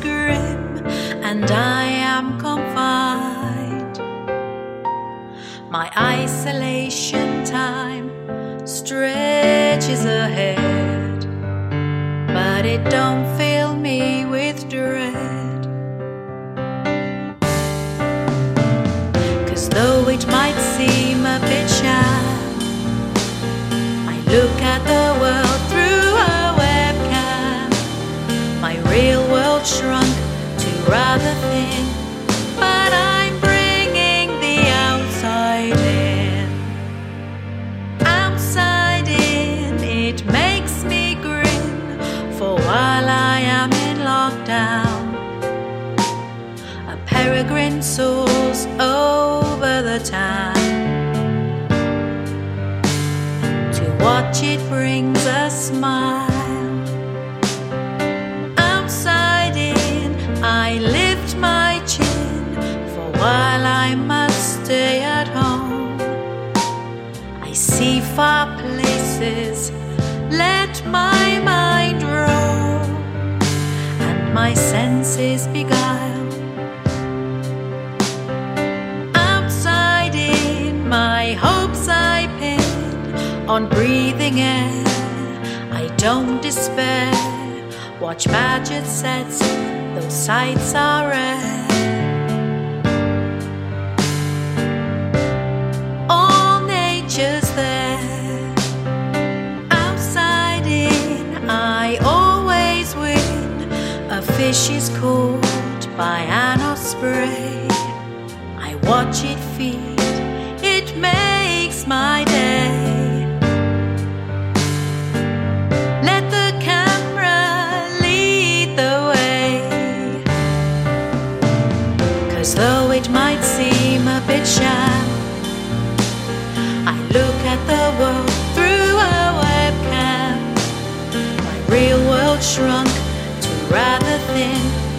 and I am confined. My isolation time stretches ahead, but it don't fill me with dread. Cause though it might rather thin, but I'm bringing the outside in. Outside in, it makes me grin for while I am in lockdown. A peregrine soars over the town. To watch it brings a smile. Stay at home. I see far places, let my mind roam, and my senses beguile. Outside in, my hopes I pin on breathing air. I don't despair. Watch magic sets, those sights are rare. Is caught by an osprey. I watch it feed, it makes my day. Let the camera lead the way. Cause though it might seem a bit sham, I look at the world through a webcam. My real world shrunk rather thin.